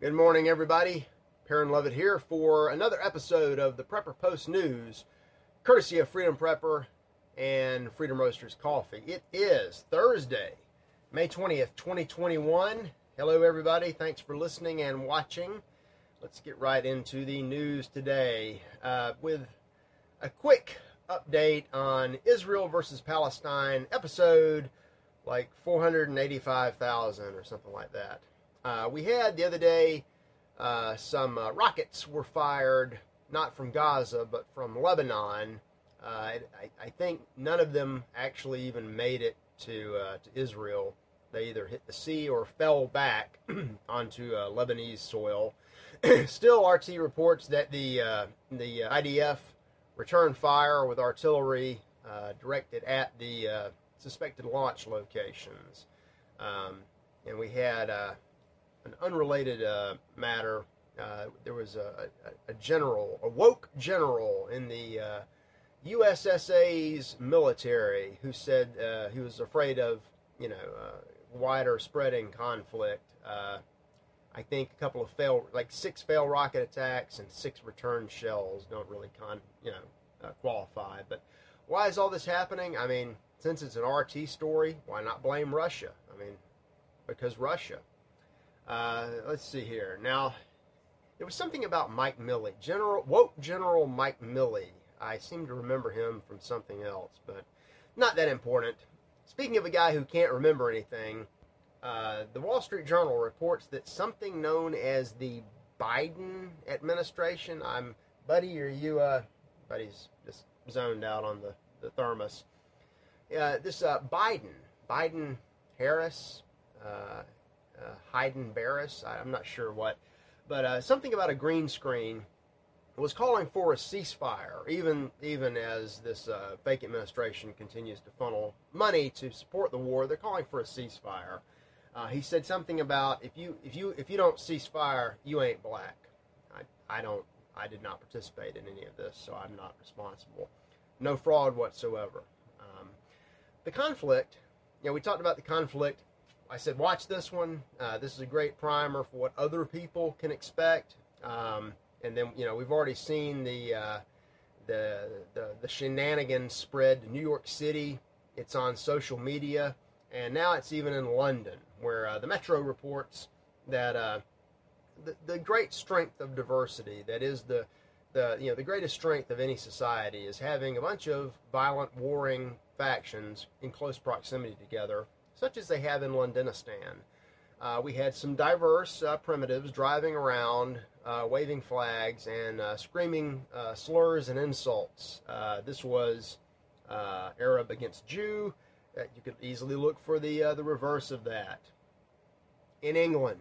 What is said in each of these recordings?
Good morning, everybody. Perrin Lovett here for another episode of the Prepper Post News, courtesy of Freedom Prepper and Freedom Roasters Coffee. It is Thursday, May 20th, 2021. Hello, everybody. Thanks for listening and watching. Let's get right into the news today uh, with a quick update on Israel versus Palestine episode like 485,000 or something like that. Uh, we had the other day uh, some uh, rockets were fired, not from Gaza, but from Lebanon. Uh, I, I, think none of them actually even made it to, uh, to Israel. They either hit the sea or fell back onto uh, Lebanese soil. Still, RT reports that the, the IDF returned fire with artillery directed at the suspected launch locations. Um, and we had an unrelated uh, matter. Uh, there was a, a, a, general, a woke general in the uh, USSA's military who said uh, he was afraid of, you know, uh, wider spreading conflict. Uh, I think a couple of fail, like six fail rocket attacks and six return shells don't really con, you know, qualify. But why is all this happening? I mean, since it's an RT story, why not blame Russia? I mean, because Russia. Uh, let's see here. Now, there was something about Mike Milley, General woke General Mike Milley. I seem to remember him from something else, but not that important. Speaking of a guy who can't remember anything, uh, the Wall Street Journal reports that something known as the Biden administration. I'm buddy, are you? Uh, buddy's just zoned out on the the thermos. Uh, this uh, Biden, Biden Harris. Uh, uh, Hayden Barris. I'm not sure what, but uh, something about a green screen was calling for a ceasefire, even even as this fake administration continues to funnel money to support the war. They're calling for a ceasefire. Uh, he said something about if you if you if you don't cease fire, you ain't black. I, I don't I did not participate in any of this, so I'm not responsible. No fraud whatsoever. Um, the conflict, you know, we talked about the conflict I said, watch this one. Uh, this is a great primer for what other people can expect. Um, and then, you know, we've already seen the, uh, the, the, the shenanigans spread to New York City. It's on social media. And now it's even in London, where uh, the Metro reports that uh, the, the great strength of diversity, that is the, the, you know, the greatest strength of any society, is having a bunch of violent, warring factions in close proximity together such as they have in Londonistan. Uh, we had some diverse uh, primitives driving around, uh, waving flags, and uh, screaming uh, slurs and insults. Uh, this was Arab against Jew. You could easily look for the the reverse of that in England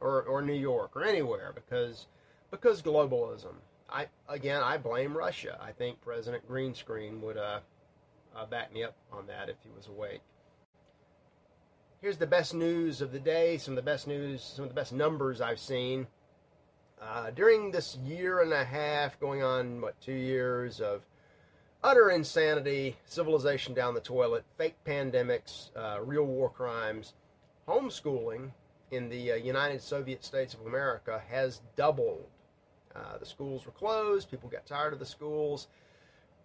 or, or New York or anywhere because because globalism. I again I blame Russia. I think President Greenscreen would uh back me up on that if he was awake here's the best news of the day, some of the best news, some of the best numbers I've seen. Uh, during this year and a half, going on, what, two years of utter insanity, civilization down the toilet, fake pandemics, uh, real war crimes, homeschooling in the uh, United Soviet States of America has doubled. Uh, the schools were closed, people got tired of the schools.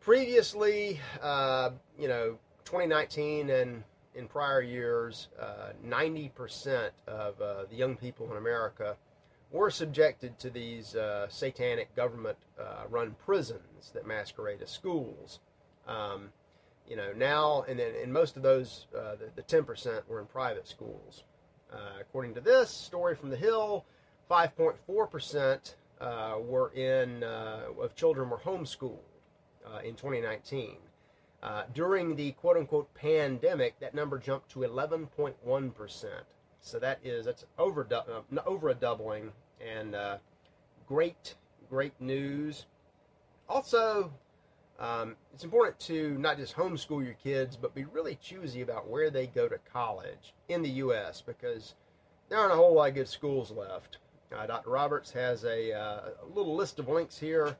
Previously, uh, you know, 2019 and in prior years, uh, 90% of uh, the young people in America were subjected to these uh, satanic government uh, run prisons that masquerade as schools. Um, you know, now, and then in most of those, uh, the, the, 10% were in private schools. Uh, according to this story from The Hill, 5.4% were in, of children were homeschooled in 2019. Uh, during the quote unquote pandemic, that number jumped to 11.1%. So that is, that's over, uh, over a doubling and uh, great, great news. Also, um, it's important to not just homeschool your kids, but be really choosy about where they go to college in the U.S. because there aren't a whole lot of good schools left. Uh, Dr. Roberts has a, uh, a, little list of links here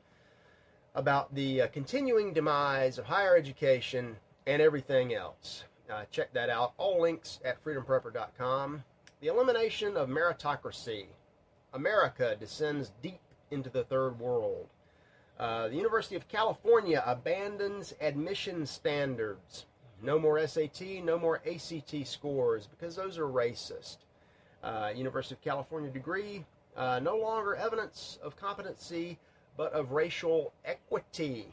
about the uh, continuing demise of higher education and everything else. Uh, check that out. All links at freedomprepper.com. The elimination of meritocracy. America descends deep into the third world. Uh, the University of California abandons admission standards. No more SAT, no more ACT scores because those are racist. Uh, University of California degree, uh, no longer evidence of competency, but of racial equity.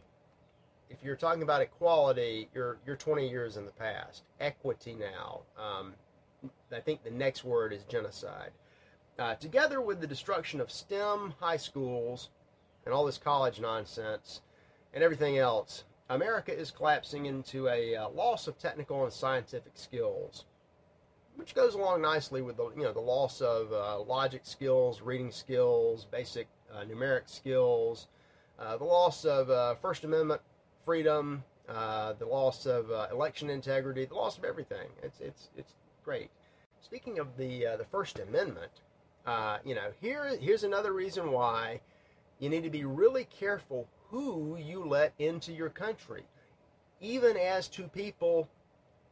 If you're talking about equality, you're you're 20 years in the past. Equity now. Um, I think the next word is genocide. Uh, together with the destruction of STEM high schools and all this college nonsense and everything else, America is collapsing into a uh, loss of technical and scientific skills, which goes along nicely with the you know the loss of uh, logic skills, reading skills, basic uh, numeric skills, uh, the loss of uh, First Amendment freedom, the loss of election integrity, the loss of everything. It's it's it's great. Speaking of the the First Amendment, you know here here's another reason why you need to be really careful who you let into your country, even as to people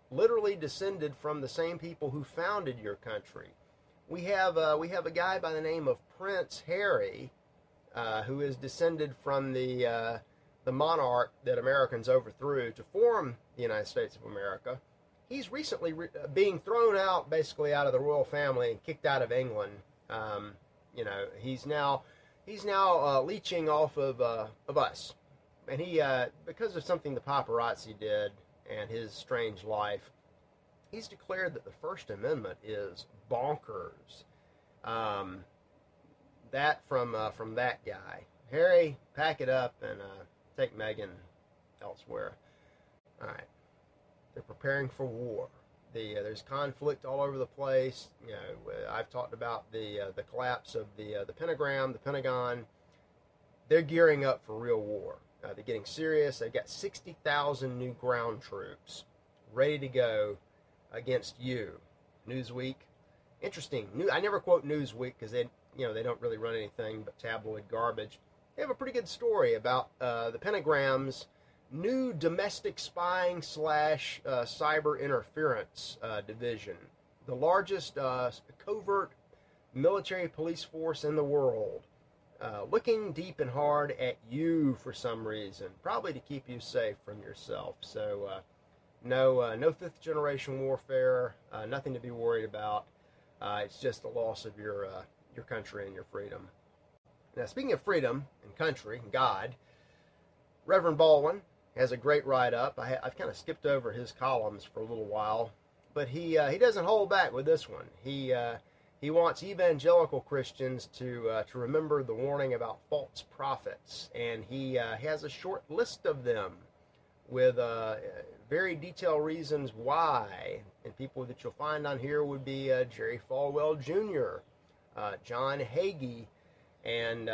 literally descended from the same people who founded your country. We have uh, we have a guy by the name of Prince Harry, uh, who is descended from the uh, the monarch that Americans overthrew to form the United States of America. He's recently re- uh, being thrown out, basically out of the royal family and kicked out of England. Um, you know, he's now he's now uh, leeching off of uh, of us, and he uh, because of something the paparazzi did and his strange life, he's declared that the First Amendment is bonkers. Um, that from uh, from that guy, Harry, pack it up and uh, take Megan elsewhere. All right, they're preparing for war. The, uh, there's conflict all over the place. You know, I've talked about the uh, the collapse of the uh, the pentagram, the Pentagon. They're gearing up for real war. Uh, they're getting serious. They've got 60,000 new ground troops ready to go against you. Newsweek. Interesting. New, I never quote Newsweek because they you know they don't really run anything but tabloid garbage. They have a pretty good story about uh, the Pentagram's new domestic spying slash uh, cyber interference uh, division, the largest uh, covert military police force in the world, uh, looking deep and hard at you for some reason, probably to keep you safe from yourself. So, uh, no, uh, no fifth generation warfare, nothing to be worried about. it's just the loss of your your country and your freedom. Now, speaking of freedom and country and God, Reverend Baldwin has a great write up. I, have kind of skipped over his columns for a little while, but he uh, he doesn't hold back with this one. He uh, he wants evangelical Christians to uh, to remember the warning about false prophets, and he uh, has a short list of them with uh, very detailed reasons why. And people that you'll find on here would be uh, Jerry Falwell Jr., John Hagee, and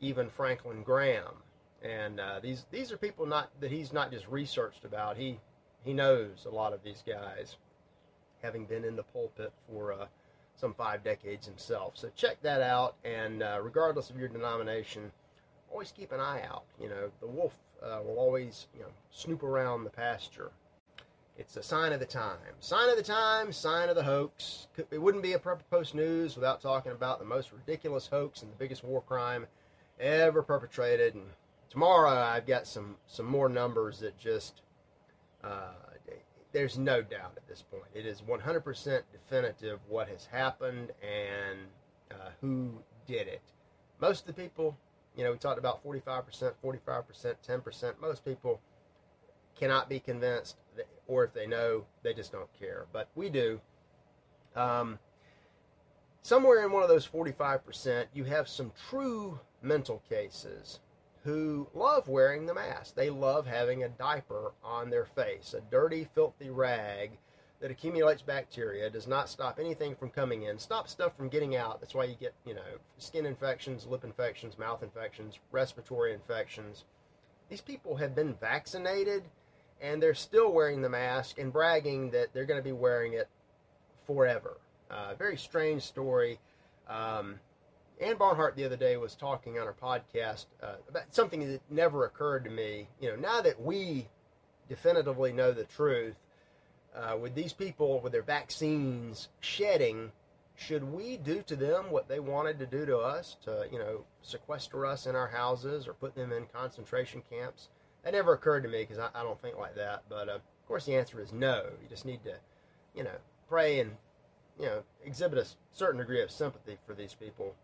even Franklin Graham. And uh, these these are people not that he's not just researched about. He he knows a lot of these guys, having been in the pulpit for uh, some five decades himself. So check that out. And uh, regardless of your denomination, always keep an eye out. You know, the wolf uh, will always you know snoop around the pasture. It's a sign of the time. Sign of the time, sign of the hoax. It wouldn't be a Prepper Post News without talking about the most ridiculous hoax and the biggest war crime ever perpetrated. And tomorrow I've got some some more numbers that just uh, there's no doubt at this point. It is 100% definitive what has happened and uh, who did it. Most of the people, you know, we talked about 45%, 45%, 10%. Most people cannot be convinced, that, or if they know, they just don't care. But we do. Um, somewhere in one of those 45%, you have some true mental cases who love wearing the mask. They love having a diaper on their face, a dirty, filthy rag that accumulates bacteria, does not stop anything from coming in, stops stuff from getting out. That's why you get, you know, skin infections, lip infections, mouth infections, respiratory infections. These people have been vaccinated and they're still wearing the mask and bragging that they're going to be wearing it forever. Uh, very strange story. Um, Ann Barnhardt the other day was talking on her podcast uh, about something that never occurred to me. You know, now that we definitively know the truth, uh, with these people with their vaccines shedding, should we do to them what they wanted to do to us to, you know, sequester us in our houses or put them in concentration camps? That never occurred to me because I, I, don't think like that. But uh, of course, the answer is no. You just need to, you know, pray and, you know, exhibit a certain degree of sympathy for these people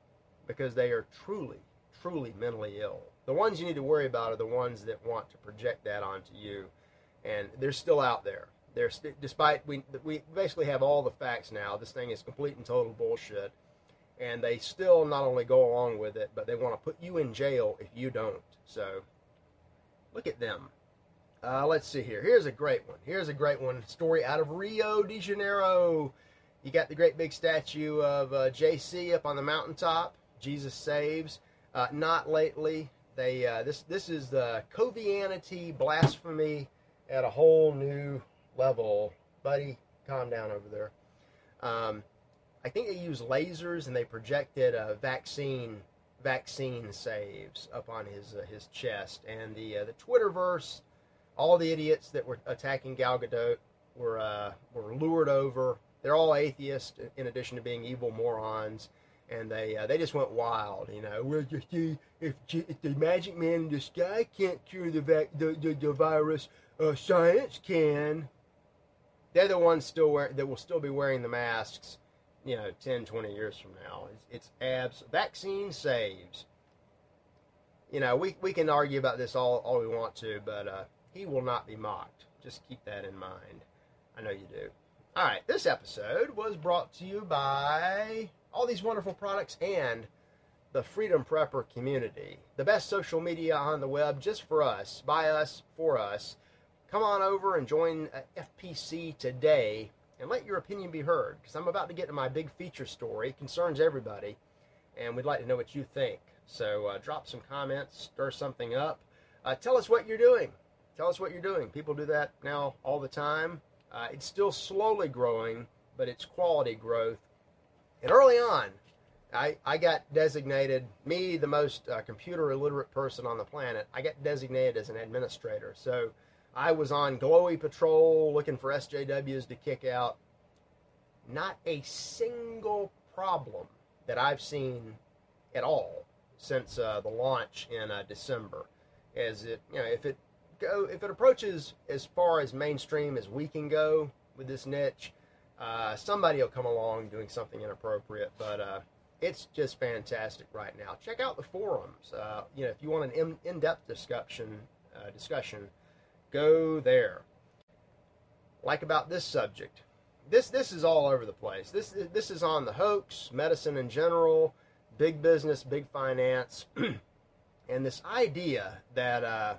because they are truly, truly mentally ill. The ones you need to worry about are the ones that want to project that onto you, and they're still out there. They're st- despite we we basically have all the facts now. This thing is complete and total bullshit, and they still not only go along with it, but they want to put you in jail if you don't. So, look at them. Uh, let's see here. Here's a great one. Here's a great one. Story out of Rio de Janeiro. You got the great big statue of uh, JC up on the mountaintop. Jesus saves. Uh, not lately. They uh, this this is the Covianity blasphemy at a whole new level. Buddy, calm down over there. Um, I think they use lasers and they projected a vaccine vaccine saves up on his uh, his chest. And the uh, the Twitterverse, all the idiots that were attacking Gal Gadot were uh, were lured over. They're all atheists, in addition to being evil morons and they uh, they just went wild. You know, well, just if, if the magic man in the sky can't cure the vac- the, the, the virus, uh, science can. They're the ones still wear- that will still be wearing the masks. You know, 10, 20 years from now, it's, it's abs. Vaccine saves. You know, we, we can argue about this all, all we want to, but uh, he will not be mocked. Just keep that in mind. I know you do. All right, this episode was brought to you by all these wonderful products and the Freedom Prepper community. The best social media on the web just for us, by us, for us. Come on over and join uh, FPC today and let your opinion be heard because I'm about to get to my big feature story. It concerns everybody, and we'd like to know what you think. So uh, drop some comments, stir something up. Uh, tell us what you're doing. Tell us what you're doing. People do that now all the time. Uh, it's still slowly growing, but it's quality growth and early on, I, I got designated, me, the most uh, computer illiterate person on the planet, I got designated as an administrator. So I was on glowy patrol looking for SJWs to kick out. Not a single problem that I've seen at all since uh, the launch in uh, December. As it, you know, if it go, if it approaches as far as mainstream as we can go with this niche, uh, somebody will come along doing something inappropriate, but uh, it's just fantastic right now. Check out the forums. Uh, you know, if you want an in- depth discussion, uh, discussion, go there. Like about this subject, this this is all over the place. This this is on the hoax, medicine in general, big business, big finance, and this idea that uh,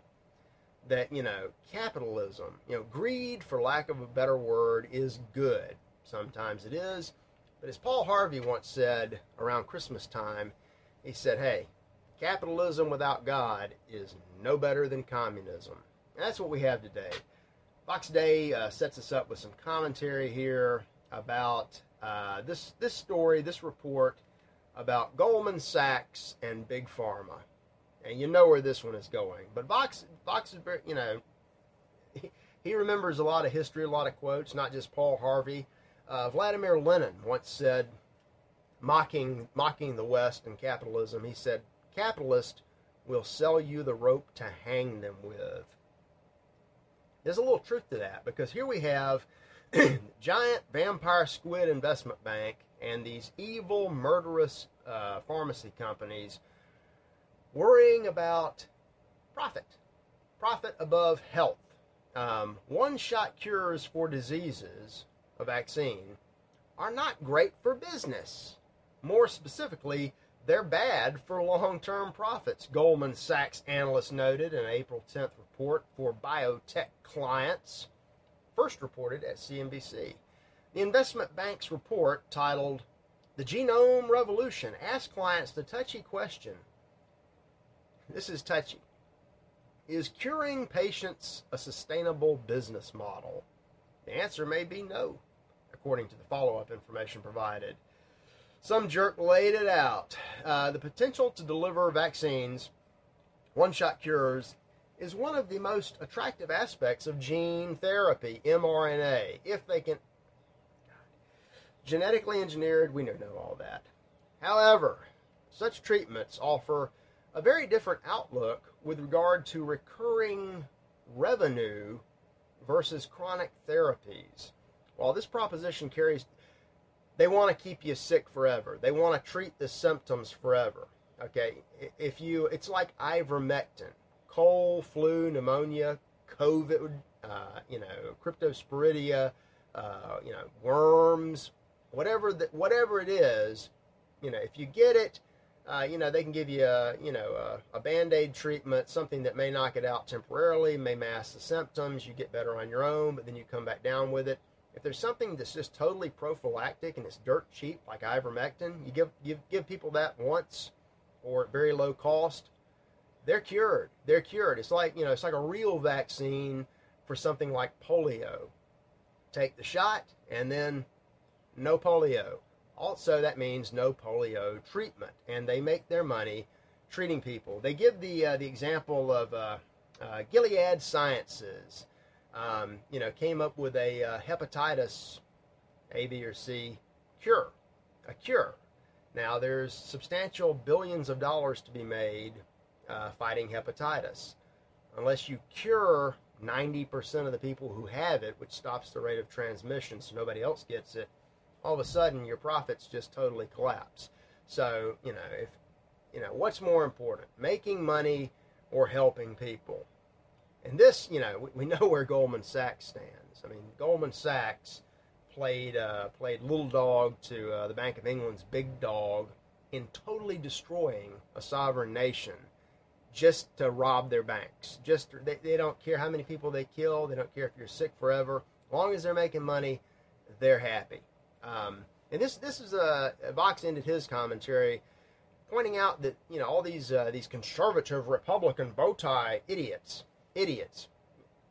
that you know capitalism, you know greed, for lack of a better word, is good. Sometimes it is. But as Paul Harvey once said around Christmas time, he said, hey, capitalism without God is no better than communism. And that's what we have today. Vox Day uh, sets us up with some commentary here about uh, this this story, this report about Goldman Sachs and Big Pharma, and you know where this one is going. But Vox Vox is very, you know, he, he remembers a lot of history, a lot of quotes, not just Paul Harvey. Uh, Vladimir Lenin once said, mocking mocking the West and capitalism, he said, "Capitalist will sell you the rope to hang them with." There's a little truth to that because here we have giant vampire squid investment bank and these evil, murderous uh, pharmacy companies worrying about profit, profit above health. Um, one-shot cures for diseases a vaccine are not great for business. More specifically, they're bad for long term profits, Goldman Sachs analyst noted in an April 10th report for biotech clients, first reported at CNBC. The investment bank's report, titled The Genome Revolution, asked clients the touchy question. This is touchy. Is curing patients a sustainable business model? The answer may be no according to the follow up information provided. Some jerk laid it out. Uh, the potential to deliver vaccines, one shot cures, is one of the most attractive aspects of gene therapy, mRNA. If they can. Genetically engineered, we know all that. However, such treatments offer a very different outlook with regard to recurring revenue versus chronic therapies. While this proposition carries, they want to keep you sick forever. They want to treat the symptoms forever. Okay, if you, it's like ivermectin, cold, flu, pneumonia, COVID, uh, you know, cryptosporidia, uh, you know, worms, whatever that, whatever it is, you know, if you get it, uh, you know, they can give you a, you know, a, a band-aid treatment, something that may knock it out temporarily, may mask the symptoms. You get better on your own, but then you come back down with it. If there's something that's just totally prophylactic and it's dirt cheap, like ivermectin, you give give give people that once, or at very low cost, they're cured. They're cured. It's like you know, it's like a real vaccine for something like polio. Take the shot, and then no polio. Also, that means no polio treatment, and they make their money treating people. They give the uh, the example of uh, uh, Gilead Sciences. Um, you know, came up with a uh, hepatitis A, B, or C cure, a cure. Now, there's substantial billions of dollars to be made uh, fighting hepatitis. Unless you cure 90% of the people who have it, which stops the rate of transmission so nobody else gets it, all of a sudden your profits just totally collapse. So, you know, if you know, what's more important, making money or helping people? And this, you know, we, we know where Goldman Sachs stands. I mean, Goldman Sachs played uh, played little dog to uh, the Bank of England's big dog in totally destroying a sovereign nation just to rob their banks. Just they, they don't care how many people they kill. They don't care if you're sick forever. As long as they're making money, they're happy. Um, and this this is a, a Vox ended his commentary pointing out that you know all these uh, these conservative Republican bow tie idiots, idiots.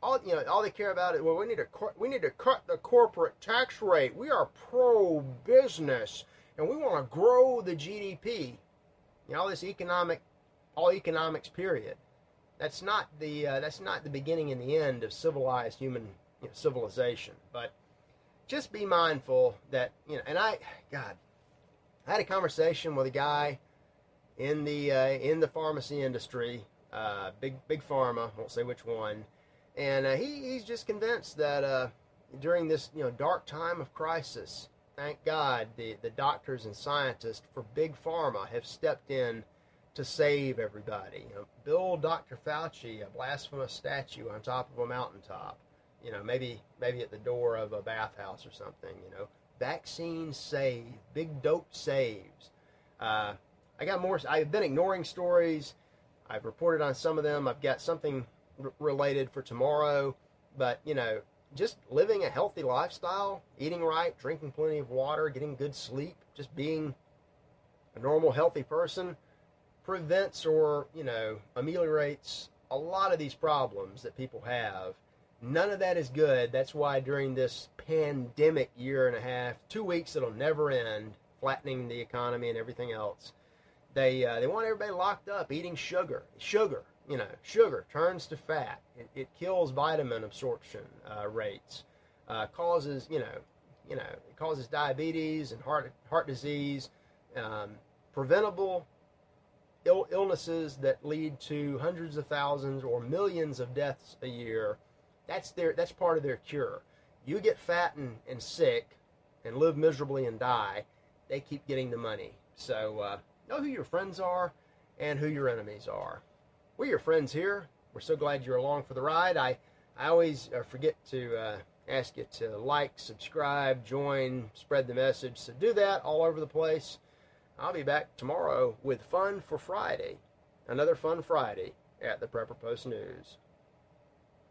All you know, all they care about is well, we need to we need to cut the corporate tax rate. We are pro business, and we want to grow the GDP. You know, all this economic, all economics period. That's not the uh, that's not the beginning and the end of civilized human you know, civilization. But just be mindful that you know. And I, God, I had a conversation with a guy in the uh, in the pharmacy industry, uh, big big pharma. Won't say which one, and uh, he, he's just convinced that uh, during this you know dark time of crisis, thank God the the doctors and scientists for big pharma have stepped in to save everybody. You know, build Dr. Fauci a blasphemous statue on top of a mountaintop you know, maybe maybe at the door of a bathhouse or something. You know, vaccines save, big dope saves. Uh, I got more. I've been ignoring stories. I've reported on some of them. I've got something r- related for tomorrow. But you know, just living a healthy lifestyle, eating right, drinking plenty of water, getting good sleep, just being a normal, healthy person prevents or you know ameliorates a lot of these problems that people have None of that is good. That's why during this pandemic year and a half, two weeks that'll never end, flattening the economy and everything else, they uh, they want everybody locked up eating sugar. Sugar, you know, sugar turns to fat. It, it kills vitamin absorption uh, rates, uh, causes you know, you know, it causes diabetes and heart heart disease, um, preventable Ill- illnesses that lead to hundreds of thousands or millions of deaths a year that's their that's part of their cure. You get fat and, and sick and live miserably and die, they keep getting the money. So uh, know who your friends are and who your enemies are. We're your friends here. We're so glad you're along for the ride. I, I always uh, forget to uh, ask you to like, subscribe, join, spread the message. So do that all over the place. I'll be back tomorrow with Fun for Friday. Another Fun Friday at the Prepper Post News.